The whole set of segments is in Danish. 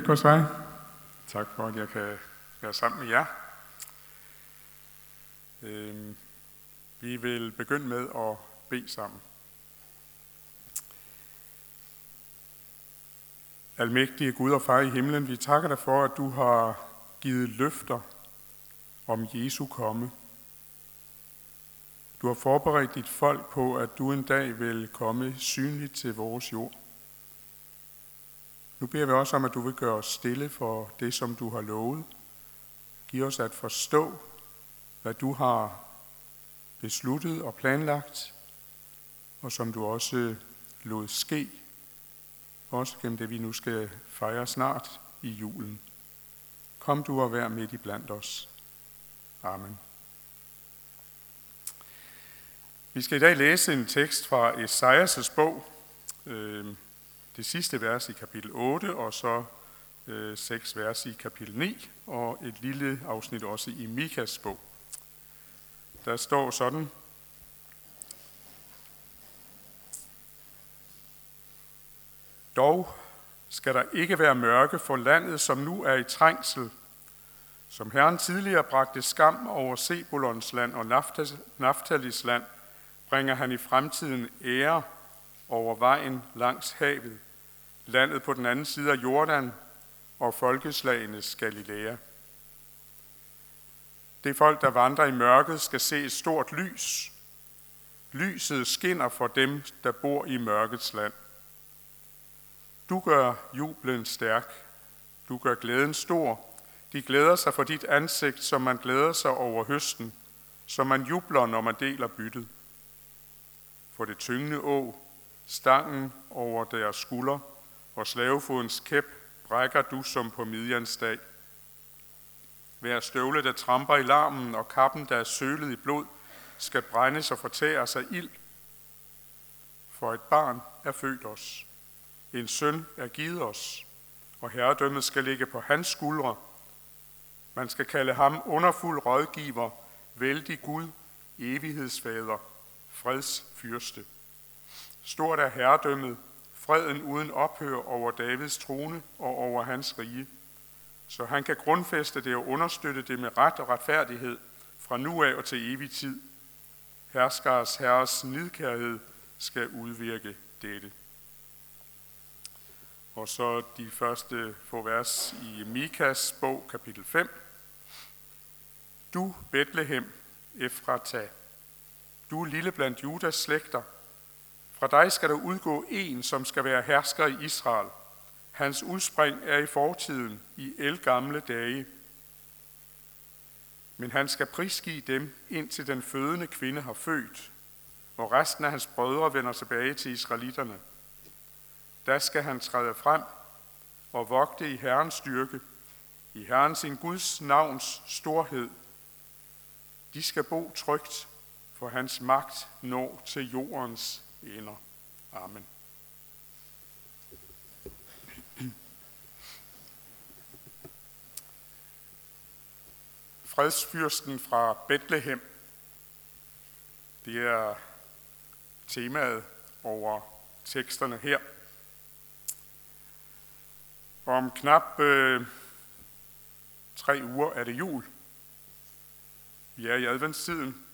Korsvej. Tak for, at jeg kan være sammen med jer. Øhm, vi vil begynde med at bede sammen. Almægtige Gud og Far i himlen, vi takker dig for, at du har givet løfter om Jesu komme. Du har forberedt dit folk på, at du en dag vil komme synligt til vores jord. Nu beder vi også om, at du vil gøre os stille for det, som du har lovet. Giv os at forstå, hvad du har besluttet og planlagt, og som du også lod ske, også gennem det, vi nu skal fejre snart i julen. Kom du og vær midt i blandt os. Amen. Vi skal i dag læse en tekst fra Esajas' bog, øh, det sidste vers i kapitel 8, og så øh, seks vers i kapitel 9, og et lille afsnit også i Mikas bog. Der står sådan, Dog skal der ikke være mørke for landet, som nu er i trængsel, som Herren tidligere bragte skam over Sebulons land og Naftalis land, bringer han i fremtiden ære over vejen langs havet landet på den anden side af Jordan og folkeslagenes Galilea. Det folk, der vandrer i mørket, skal se et stort lys. Lyset skinner for dem, der bor i mørkets land. Du gør jublen stærk. Du gør glæden stor. De glæder sig for dit ansigt, som man glæder sig over høsten, som man jubler, når man deler byttet. For det tyngende å, stangen over deres skulder, og slavefodens kæp brækker du som på Midjans dag. Hver støvle, der tramper i larmen, og kappen, der er sølet i blod, skal brændes og fortære sig ild. For et barn er født os. En søn er givet os, og herredømmet skal ligge på hans skuldre. Man skal kalde ham underfuld rådgiver, vældig Gud, evighedsfader, freds fyrste. Stort er herredømmet, freden uden ophør over Davids trone og over hans rige, så han kan grundfæste det og understøtte det med ret og retfærdighed fra nu af og til evig tid. Herskers herres nidkærhed skal udvirke dette. Og så de første få vers i Mikas bog, kapitel 5. Du, Bethlehem, Efrata, du lille blandt Judas slægter, fra dig skal der udgå en, som skal være hersker i Israel. Hans udspring er i fortiden, i elgamle dage. Men han skal prisgive dem, indtil den fødende kvinde har født, og resten af hans brødre vender tilbage til israelitterne. Da skal han træde frem og vogte i Herrens styrke, i Herren sin Guds navns storhed. De skal bo trygt, for hans magt når til jordens ender. Amen. Fredsfyrsten fra Bethlehem. Det er temaet over teksterne her. Om knap øh, tre uger er det jul. Vi er i adventstiden,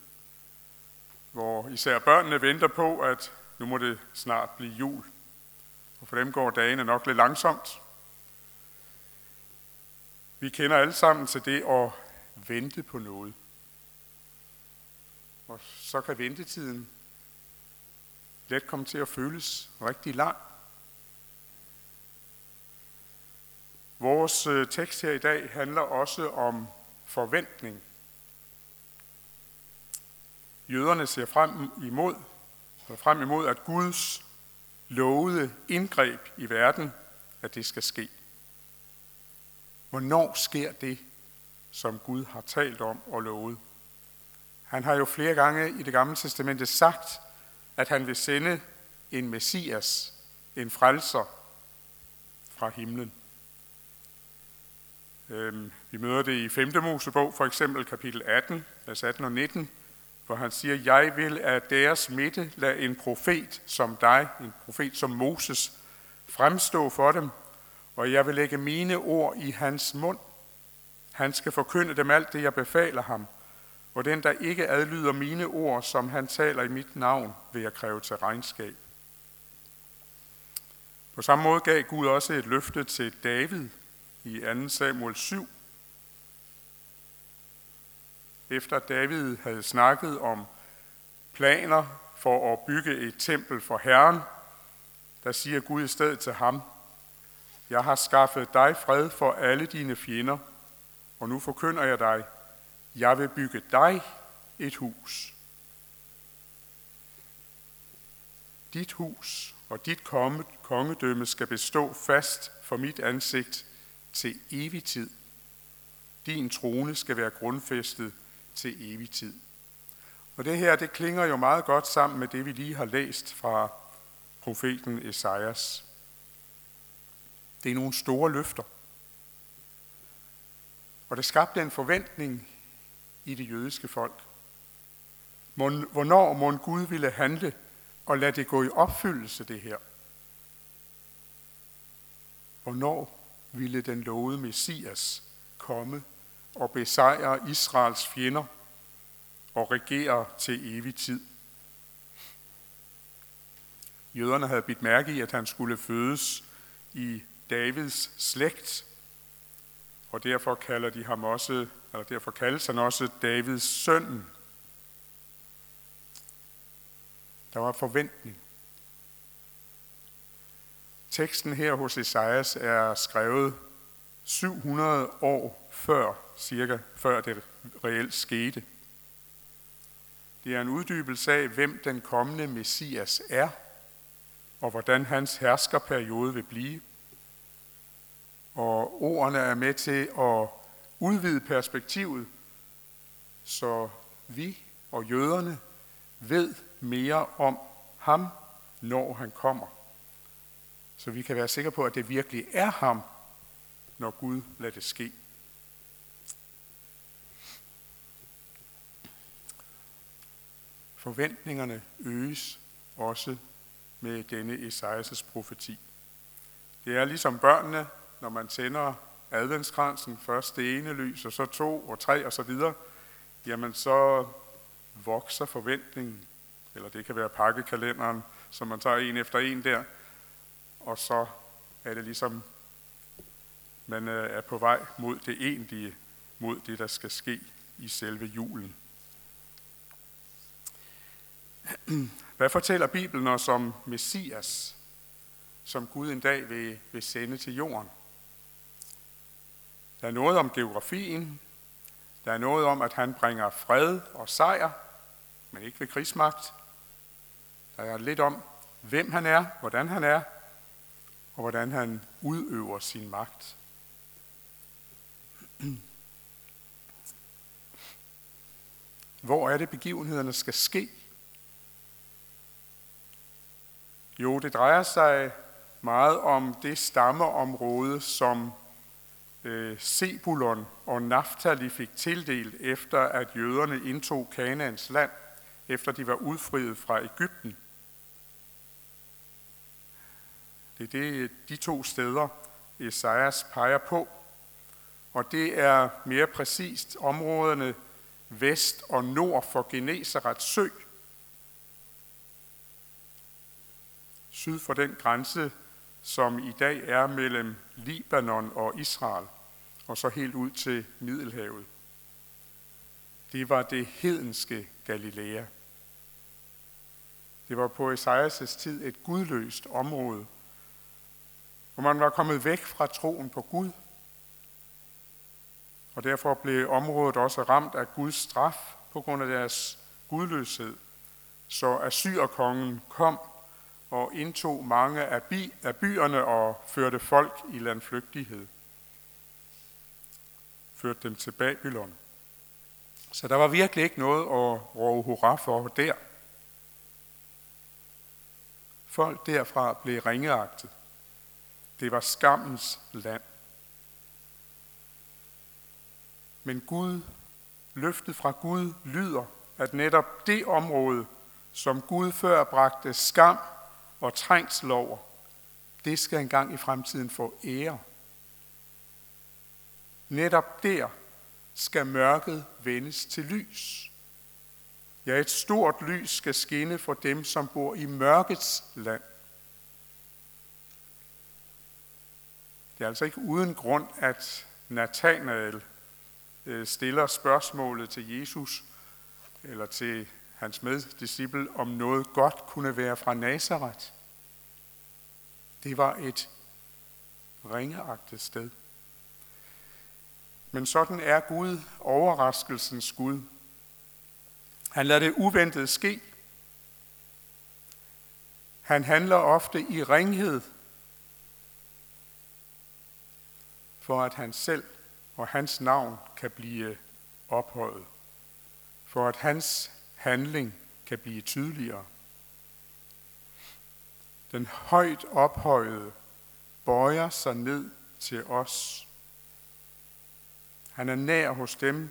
hvor især børnene venter på, at nu må det snart blive jul. Og for dem går dagene nok lidt langsomt. Vi kender alle sammen til det at vente på noget. Og så kan ventetiden let komme til at føles rigtig lang. Vores øh, tekst her i dag handler også om forventning. Jøderne ser frem imod, frem imod, at Guds lovede indgreb i verden, at det skal ske. Hvornår sker det, som Gud har talt om og lovet? Han har jo flere gange i det gamle testamente sagt, at han vil sende en messias, en frelser fra himlen. Øhm, vi møder det i 5. Mosebog, for eksempel kapitel 18, vers 18 og 19, for han siger, jeg vil af deres midte lade en profet som dig, en profet som Moses, fremstå for dem, og jeg vil lægge mine ord i hans mund. Han skal forkynde dem alt det, jeg befaler ham, og den, der ikke adlyder mine ord, som han taler i mit navn, vil jeg kræve til regnskab. På samme måde gav Gud også et løfte til David i 2. Samuel 7. Efter David havde snakket om planer for at bygge et tempel for Herren, der siger Gud i stedet til ham, Jeg har skaffet dig fred for alle dine fjender, og nu forkynder jeg dig, jeg vil bygge dig et hus. Dit hus og dit kongedømme skal bestå fast for mit ansigt til evig tid. Din trone skal være grundfæstet til evig tid. Og det her, det klinger jo meget godt sammen med det, vi lige har læst fra profeten Esajas. Det er nogle store løfter. Og det skabte en forventning i det jødiske folk. Hvornår må Gud ville handle og lade det gå i opfyldelse, det her? Hvornår ville den lovede Messias komme og besejre Israels fjender og regere til evig tid? Jøderne havde bidt mærke i, at han skulle fødes i Davids slægt, og derfor kalder de ham også, eller derfor kaldes han også Davids søn. Der var forventning. Teksten her hos Esajas er skrevet 700 år før, cirka før det reelt skete. Det er en uddybelse af, hvem den kommende Messias er, og hvordan hans herskerperiode vil blive. Og ordene er med til at udvide perspektivet, så vi og jøderne ved mere om ham, når han kommer. Så vi kan være sikre på, at det virkelig er ham, når Gud lader det ske. Forventningerne øges også med denne Esajas' profeti. Det er ligesom børnene, når man tænder adventskransen, først det ene lys, og så to og tre og så videre, jamen så vokser forventningen, eller det kan være pakkekalenderen, som man tager en efter en der, og så er det ligesom, man øh, er på vej mod det egentlige, mod det, der skal ske i selve julen. Hvad fortæller Bibelen os om Messias, som Gud en dag vil, vil sende til jorden? Der er noget om geografien. Der er noget om, at han bringer fred og sejr, men ikke ved krigsmagt. Der er lidt om, hvem han er, hvordan han er, og hvordan han udøver sin magt. Hvor er det begivenhederne skal ske? Jo, det drejer sig meget om det stammeområde, som øh, Sebulon og Naftali fik tildelt efter, at jøderne indtog Kanaans land, efter de var udfriet fra Ægypten. Det er det, de to steder, Esajas peger på. Og det er mere præcist områderne vest og nord for Genesarets sø. Syd for den grænse, som i dag er mellem Libanon og Israel, og så helt ud til Middelhavet. Det var det hedenske Galilea. Det var på Esajas' tid et gudløst område, hvor man var kommet væk fra troen på Gud. Og derfor blev området også ramt af Guds straf på grund af deres gudløshed. Så Assyrkongen kom og indtog mange af, bi, af byerne og førte folk i landflygtighed. Førte dem til Babylon. Så der var virkelig ikke noget at råbe hurra for der. Folk derfra blev ringeagtet. Det var skammens land. Men Gud, løftet fra Gud lyder, at netop det område, som Gud før bragte skam og trængsel over, det skal engang i fremtiden få ære. Netop der skal mørket vendes til lys. Ja, et stort lys skal skinne for dem, som bor i mørkets land. Det er altså ikke uden grund, at Nathanael øh, stiller spørgsmålet til Jesus, eller til hans meddisciple, om noget godt kunne være fra Nazareth. Det var et ringeagtet sted. Men sådan er Gud overraskelsens Gud. Han lader det uventede ske. Han handler ofte i ringhed, for at han selv og hans navn kan blive ophøjet. For at hans handling kan blive tydeligere. Den højt ophøjede bøjer sig ned til os. Han er nær hos dem,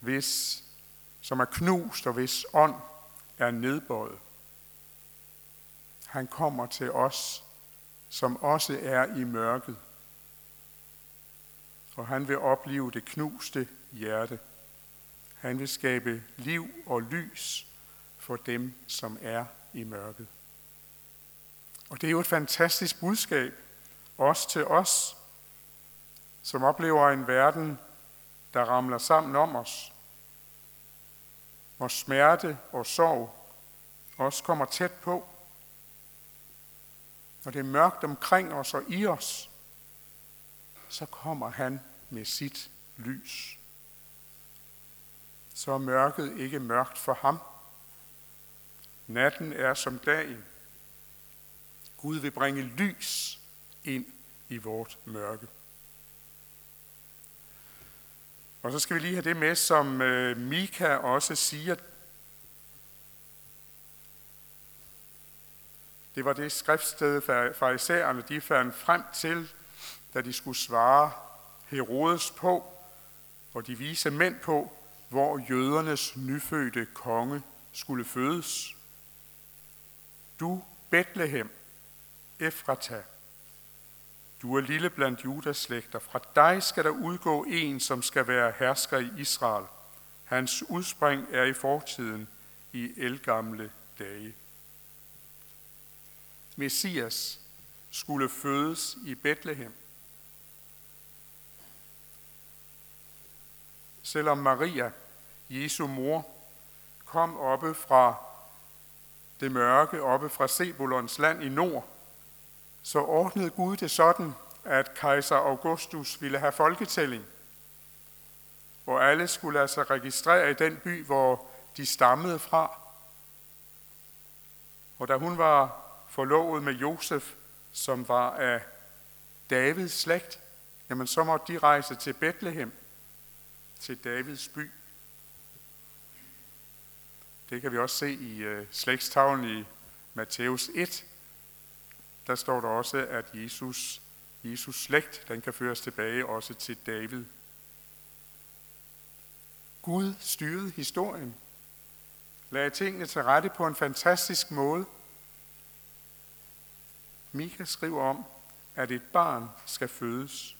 hvis, som er knust og hvis ånd er nedbøjet. Han kommer til os, som også er i mørket. Og han vil opleve det knuste hjerte. Han vil skabe liv og lys for dem, som er i mørket. Og det er jo et fantastisk budskab, også til os, som oplever en verden, der ramler sammen om os, hvor smerte og sorg også kommer tæt på. Når det er mørkt omkring os og i os, så kommer han med sit lys. Så er mørket ikke mørkt for ham. Natten er som dagen. Gud vil bringe lys ind i vort mørke. Og så skal vi lige have det med, som øh, Mika også siger. Det var det skriftsted, farisæerne de fandt frem til, da de skulle svare Herodes på, og de vise mænd på, hvor jødernes nyfødte konge skulle fødes. Du, Bethlehem, Efrata, du er lille blandt Judas slægter. Fra dig skal der udgå en, som skal være hersker i Israel. Hans udspring er i fortiden, i elgamle dage. Messias skulle fødes i Bethlehem. Selvom Maria, Jesu mor, kom oppe fra det mørke, oppe fra Sebulons land i nord, så ordnede Gud det sådan, at kejser Augustus ville have folketælling, hvor alle skulle lade sig registrere i den by, hvor de stammede fra. Og da hun var forlovet med Josef, som var af Davids slægt, jamen så måtte de rejse til Bethlehem, til Davids by. Det kan vi også se i øh, slægstavlen i Matthæus 1, der står der også, at Jesus, Jesus slægt, den kan føres tilbage også til David. Gud styrede historien, lagde tingene til rette på en fantastisk måde. Mika skriver om, at et barn skal fødes,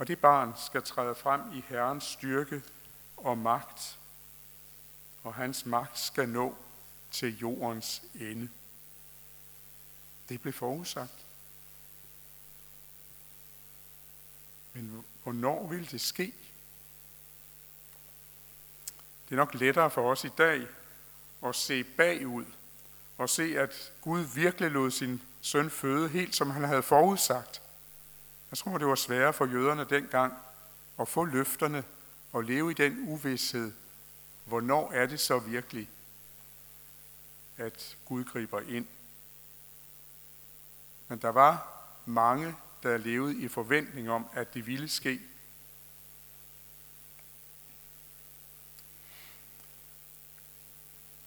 og det barn skal træde frem i Herrens styrke og magt, og hans magt skal nå til jordens ende. Det blev forudsagt. Men hvornår vil det ske? Det er nok lettere for os i dag at se bagud og se, at Gud virkelig lod sin søn føde helt, som han havde forudsagt. Jeg tror, det var sværere for jøderne dengang at få løfterne og leve i den uvidshed. Hvornår er det så virkelig, at Gud griber ind? Men der var mange, der levede i forventning om, at det ville ske.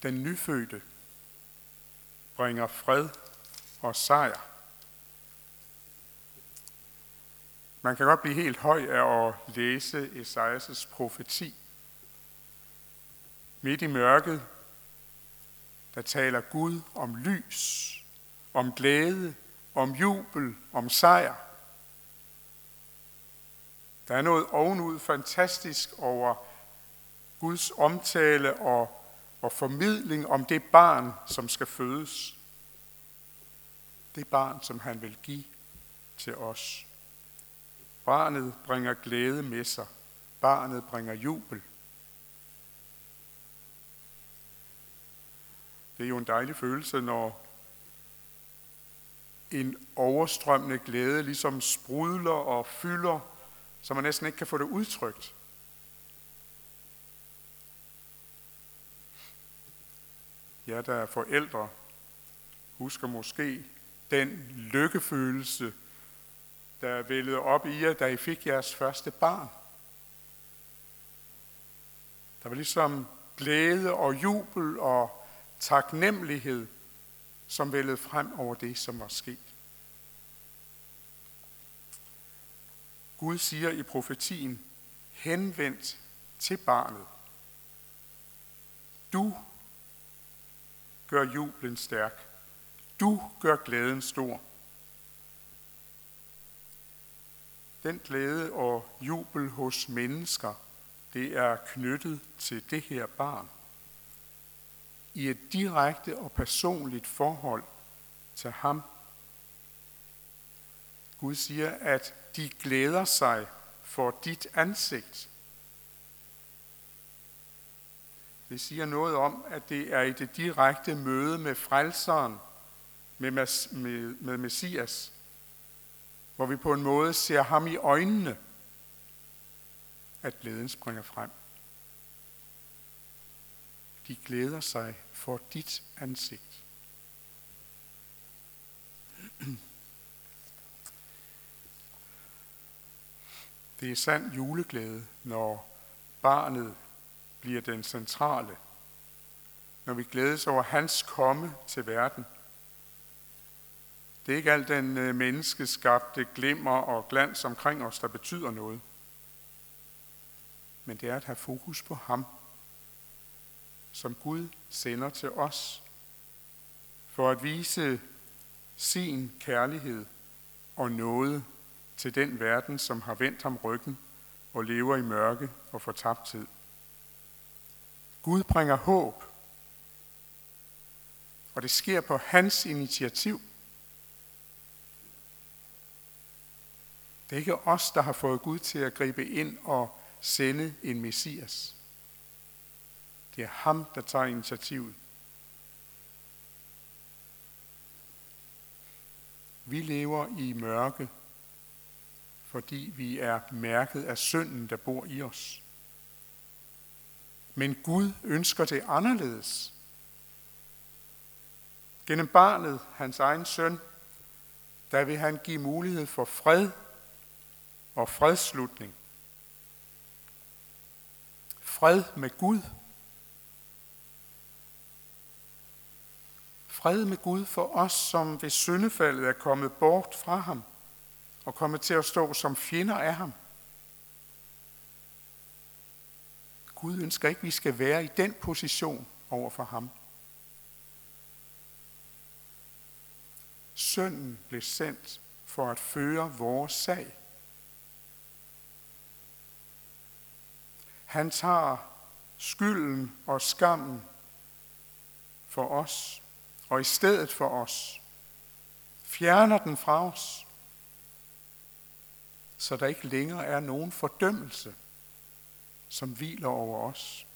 Den nyfødte bringer fred og sejr. Man kan godt blive helt høj af at læse Esajas' profeti. Midt i mørket, der taler Gud om lys om glæde, om jubel, om sejr. Der er noget ovenud fantastisk over Guds omtale og, og formidling om det barn, som skal fødes. Det barn, som han vil give til os. Barnet bringer glæde med sig. Barnet bringer jubel. Det er jo en dejlig følelse, når en overstrømmende glæde ligesom sprudler og fylder, så man næsten ikke kan få det udtrykt. Ja, der er forældre, husker måske den lykkefølelse, der vældede op i jer, da I fik jeres første barn. Der var ligesom glæde og jubel og taknemmelighed, som vældede frem over det, som var sket. Gud siger i profetien, henvendt til barnet. Du gør jublen stærk. Du gør glæden stor. Den glæde og jubel hos mennesker, det er knyttet til det her barn. I et direkte og personligt forhold til ham. Gud siger, at de glæder sig for dit ansigt. Det siger noget om, at det er i det direkte møde med frelseren, med, med, med Messias, hvor vi på en måde ser ham i øjnene, at glæden springer frem. De glæder sig for dit ansigt. Det er sand juleglæde, når barnet bliver den centrale. Når vi glædes over hans komme til verden. Det er ikke alt den øh, menneskeskabte glimmer og glans omkring os, der betyder noget. Men det er at have fokus på ham, som Gud sender til os, for at vise sin kærlighed og nåde til den verden, som har vendt ham ryggen og lever i mørke og fortabthed. Gud bringer håb, og det sker på hans initiativ. Det er ikke os, der har fået Gud til at gribe ind og sende en messias. Det er ham, der tager initiativet. Vi lever i mørke, fordi vi er mærket af synden, der bor i os. Men Gud ønsker det anderledes. Gennem barnet, hans egen søn, der vil han give mulighed for fred og fredslutning. Fred med Gud. Fred med Gud for os, som ved syndefaldet er kommet bort fra ham og kommet til at stå som fjender af ham. Gud ønsker ikke, at vi skal være i den position over for ham. Sønnen blev sendt for at føre vores sag. Han tager skylden og skammen for os, og i stedet for os, fjerner den fra os, så der ikke længere er nogen fordømmelse som hviler over os.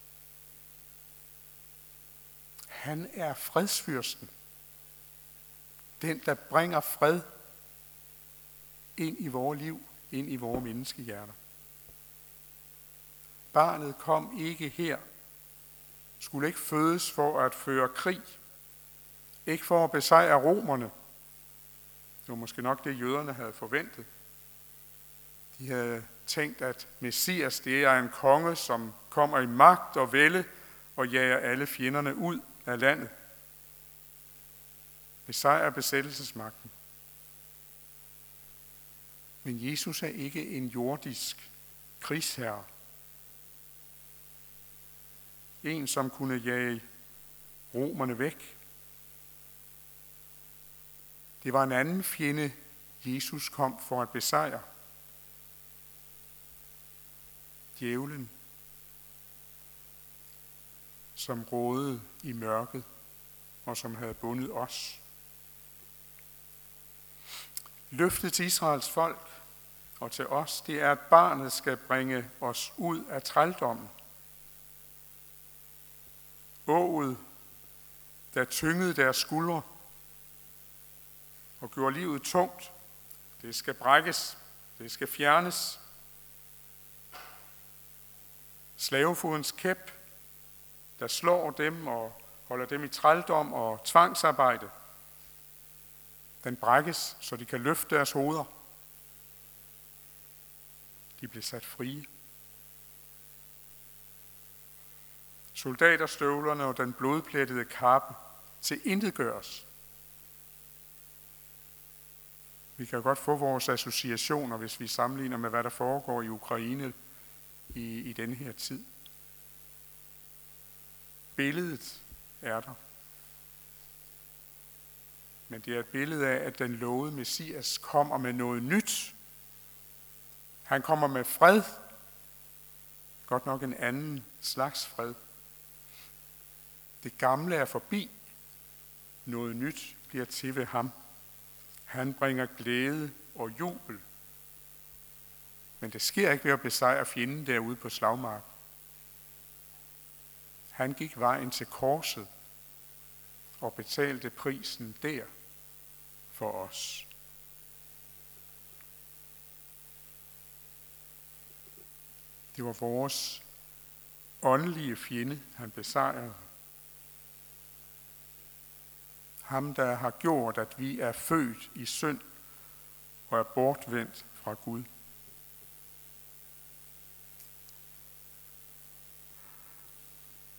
Han er fredsfyrsten. Den, der bringer fred ind i vores liv, ind i vores menneskehjerter. Barnet kom ikke her, skulle ikke fødes for at føre krig, ikke for at besejre romerne. Det var måske nok det, jøderne havde forventet. De havde tænkt, at Messias det er en konge, som kommer i magt og vælde og jager alle fjenderne ud af landet. Besejrer besættelsesmagten. Men Jesus er ikke en jordisk krigsherre. En, som kunne jage romerne væk. Det var en anden fjende, Jesus kom for at besejre. Djævlen, som rådede i mørket og som havde bundet os. Løftet til Israels folk og til os, det er, at barnet skal bringe os ud af trældommen. Åget, der tyngede deres skuldre og gjorde livet tungt, det skal brækkes, det skal fjernes. Slavefodens kæp, der slår dem og holder dem i trældom og tvangsarbejde, den brækkes, så de kan løfte deres hoveder. De bliver sat frie. Soldaterstøvlerne og den blodplettede kappe til intet gøres. Vi kan godt få vores associationer, hvis vi sammenligner med, hvad der foregår i Ukraine i, i denne her tid. Billedet er der. Men det er et billede af, at den lovede Messias kommer med noget nyt. Han kommer med fred. Godt nok en anden slags fred. Det gamle er forbi. Noget nyt bliver til ved ham. Han bringer glæde og jubel. Men det sker ikke ved at besejre fjenden derude på slagmarken. Han gik vejen til korset og betalte prisen der for os. Det var vores åndelige fjende, han besejrede. Ham, der har gjort, at vi er født i synd og er bortvendt fra Gud.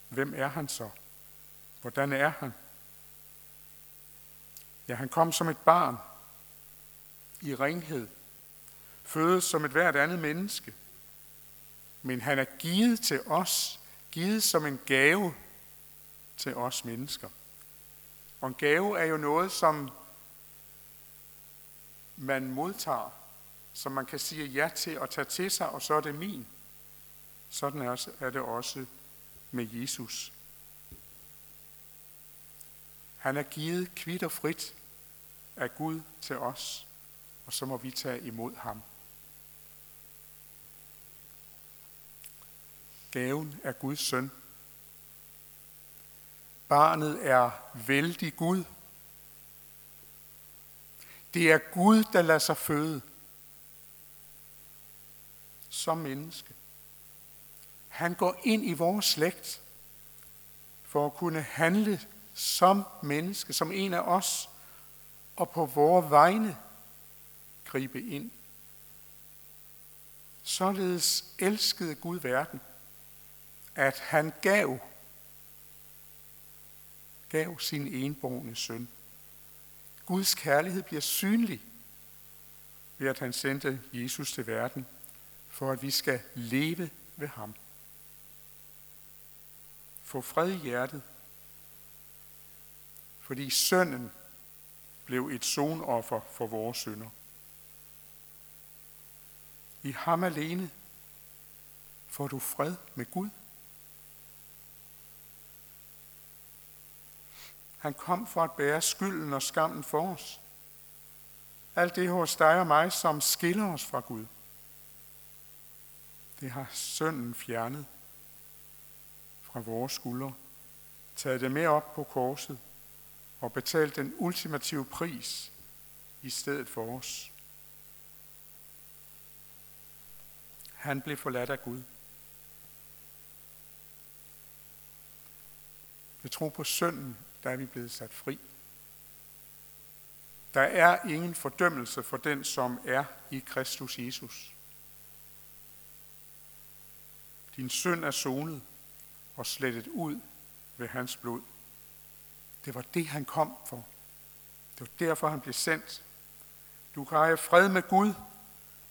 Hvem er han så? Hvordan er han? Ja, han kom som et barn i ringhed, fødes som et hvert andet menneske, men han er givet til os, givet som en gave til os mennesker. Og en gave er jo noget, som man modtager, som man kan sige ja til og tage til sig, og så er det min. Sådan er det også med Jesus. Han er givet kvitt og frit af Gud til os, og så må vi tage imod ham. Gaven er Guds søn. Barnet er vældig Gud. Det er Gud, der lader sig føde som menneske. Han går ind i vores slægt for at kunne handle som menneske, som en af os, og på vores vegne gribe ind. Således elskede Gud verden, at han gav, gav sin enborgne søn. Guds kærlighed bliver synlig ved, at han sendte Jesus til verden, for at vi skal leve ved ham. Få fred i hjertet, fordi sønnen blev et sonoffer for vores synder. I ham alene får du fred med Gud. Han kom for at bære skylden og skammen for os. Alt det hos dig og mig, som skiller os fra Gud. Det har sønnen fjernet fra vores skuldre, taget det med op på korset og betalt den ultimative pris i stedet for os. Han blev forladt af Gud. Ved tro på sønden, der er vi blevet sat fri. Der er ingen fordømmelse for den, som er i Kristus Jesus. Din synd er sonet og slettet ud ved hans blod. Det var det, han kom for. Det var derfor, han blev sendt. Du kan have fred med Gud,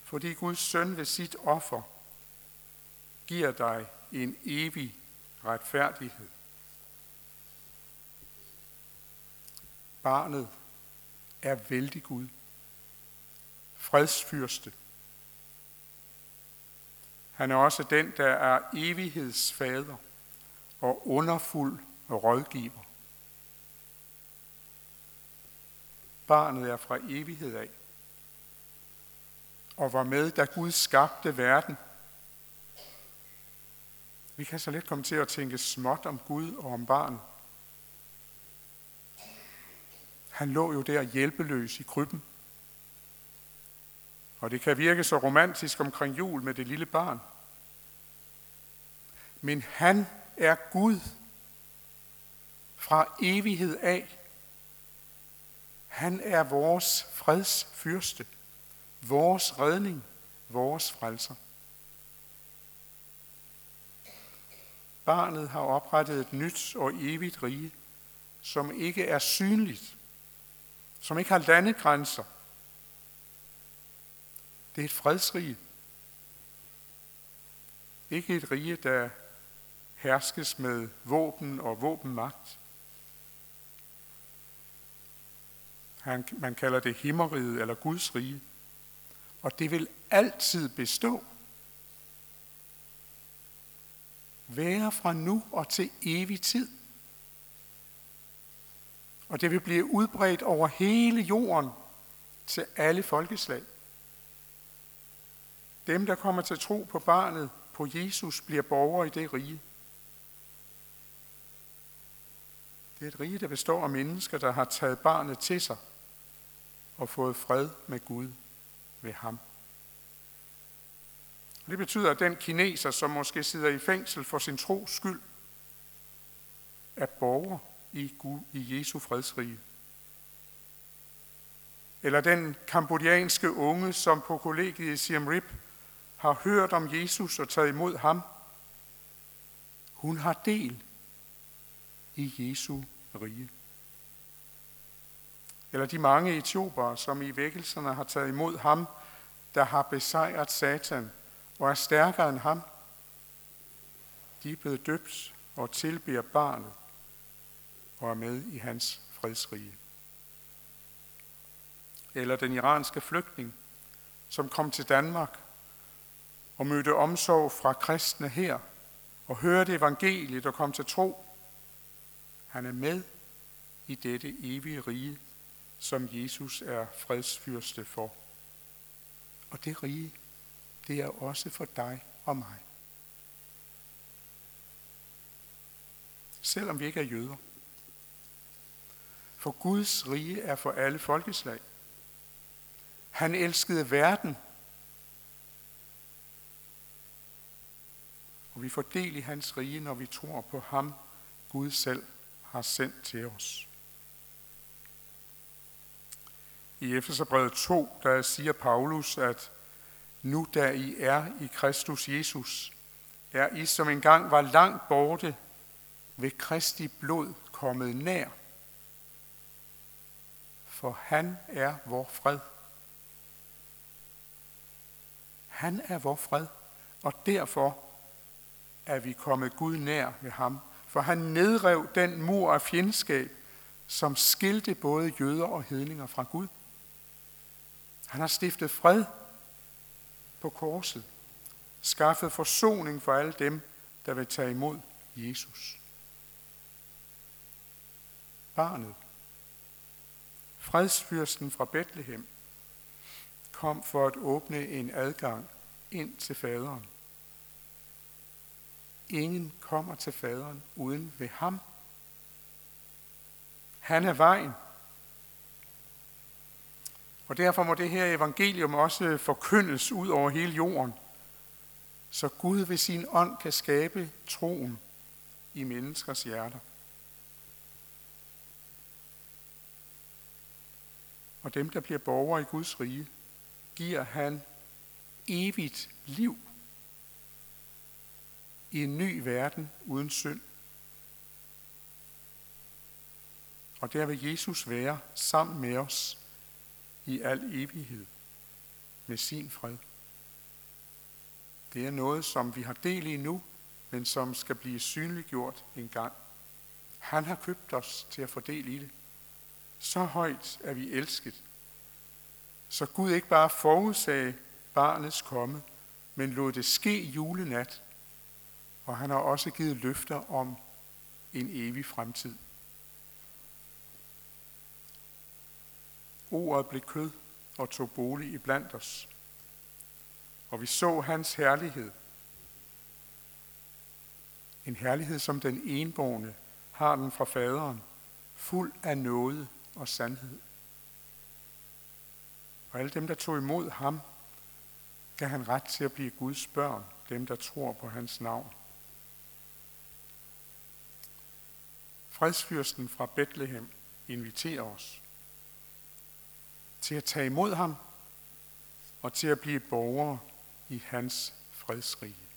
fordi Guds søn ved sit offer giver dig en evig retfærdighed. Barnet er vældig Gud. Fredsfyrste. Han er også den, der er evighedsfader og underfuld rådgiver. Barnet er fra evighed af og var med, da Gud skabte verden. Vi kan så let komme til at tænke småt om Gud og om barnet. Han lå jo der hjælpeløs i krybben. Og det kan virke så romantisk omkring jul med det lille barn. Men han er Gud fra evighed af. Han er vores fredsfyrste, vores redning, vores frelser. Barnet har oprettet et nyt og evigt rige, som ikke er synligt, som ikke har landegrænser. Det er et fredsrige. Ikke et rige, der herskes med våben og våbenmagt. Man kalder det himmeriget eller Guds rige. Og det vil altid bestå. Være fra nu og til evig tid. Og det vil blive udbredt over hele jorden til alle folkeslag. Dem, der kommer til tro på barnet, på Jesus, bliver borgere i det rige. Det er et rige, der består af mennesker, der har taget barnet til sig og fået fred med Gud ved ham. Og det betyder, at den kineser, som måske sidder i fængsel for sin tros skyld, er borger i, Gud, i Jesu fredsrige. Eller den kambodjanske unge, som på kollegiet i Siem Reap har hørt om Jesus og taget imod ham. Hun har del i Jesu rige. Eller de mange etiopere, som i vækkelserne har taget imod ham, der har besejret Satan og er stærkere end ham. De er blevet døbt og tilbeder barnet og er med i hans fredsrige. Eller den iranske flygtning, som kom til Danmark og mødte omsorg fra kristne her og hørte evangeliet og kom til tro. Han er med i dette evige rige, som Jesus er fredsfyrste for. Og det rige, det er også for dig og mig. Selvom vi ikke er jøder. For Guds rige er for alle folkeslag. Han elskede verden Og vi får del i hans rige, når vi tror på ham, Gud selv har sendt til os. I Efeserbrevet 2, der siger Paulus, at nu da I er i Kristus Jesus, er I som engang var langt borte ved Kristi blod kommet nær. For han er vor fred. Han er vor fred, og derfor er vi kommet Gud nær ved ham, for han nedrev den mur af fjendskab, som skilte både jøder og hedninger fra Gud. Han har stiftet fred på korset, skaffet forsoning for alle dem, der vil tage imod Jesus. Barnet, fredsfyrsten fra Bethlehem, kom for at åbne en adgang ind til faderen. Ingen kommer til faderen uden ved ham. Han er vejen. Og derfor må det her evangelium også forkyndes ud over hele jorden, så Gud ved sin ånd kan skabe troen i menneskers hjerter. Og dem, der bliver borgere i Guds rige, giver han evigt liv i en ny verden uden synd. Og der vil Jesus være sammen med os i al evighed med sin fred. Det er noget, som vi har del i nu, men som skal blive synliggjort en gang. Han har købt os til at få del i det. Så højt er vi elsket. Så Gud ikke bare forudsagde barnets komme, men lod det ske julenat, og han har også givet løfter om en evig fremtid. Ordet blev kød og tog bolig i blandt os, og vi så hans herlighed. En herlighed, som den enborne har den fra faderen, fuld af nåde og sandhed. Og alle dem, der tog imod ham, gav han ret til at blive Guds børn, dem der tror på hans navn. Fredsfyrsten fra Bethlehem inviterer os til at tage imod ham og til at blive borgere i hans fredsrige.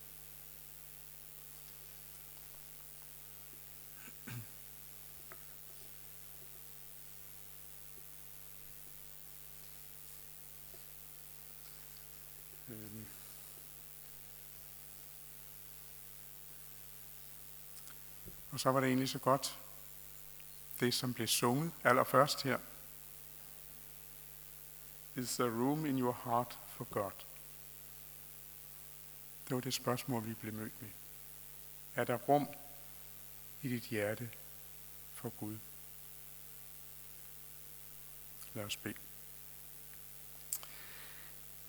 Så var det egentlig så godt, det som blev sunget allerførst her. Is there room in your heart for God? Det var det spørgsmål, vi blev mødt med. Er der rum i dit hjerte for Gud? Lad os bede.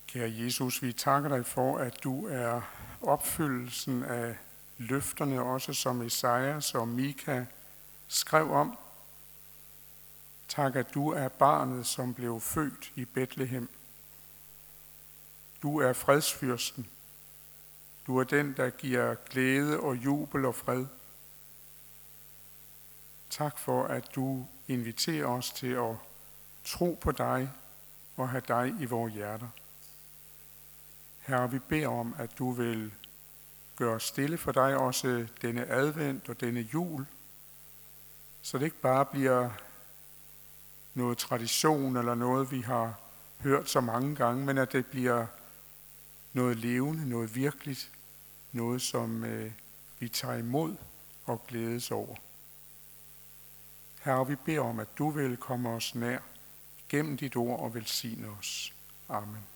Kære Jesus, vi takker dig for, at du er opfyldelsen af løfterne, også som Esajas og Mika skrev om. Tak, at du er barnet, som blev født i Bethlehem. Du er fredsfyrsten. Du er den, der giver glæde og jubel og fred. Tak for, at du inviterer os til at tro på dig og have dig i vores hjerter. Herre, vi beder om, at du vil gøre stille for dig også denne advent og denne jul, så det ikke bare bliver noget tradition eller noget, vi har hørt så mange gange, men at det bliver noget levende, noget virkeligt, noget som øh, vi tager imod og glædes over. Herre, vi beder om, at du vil komme os nær gennem dit ord og velsigne os. Amen.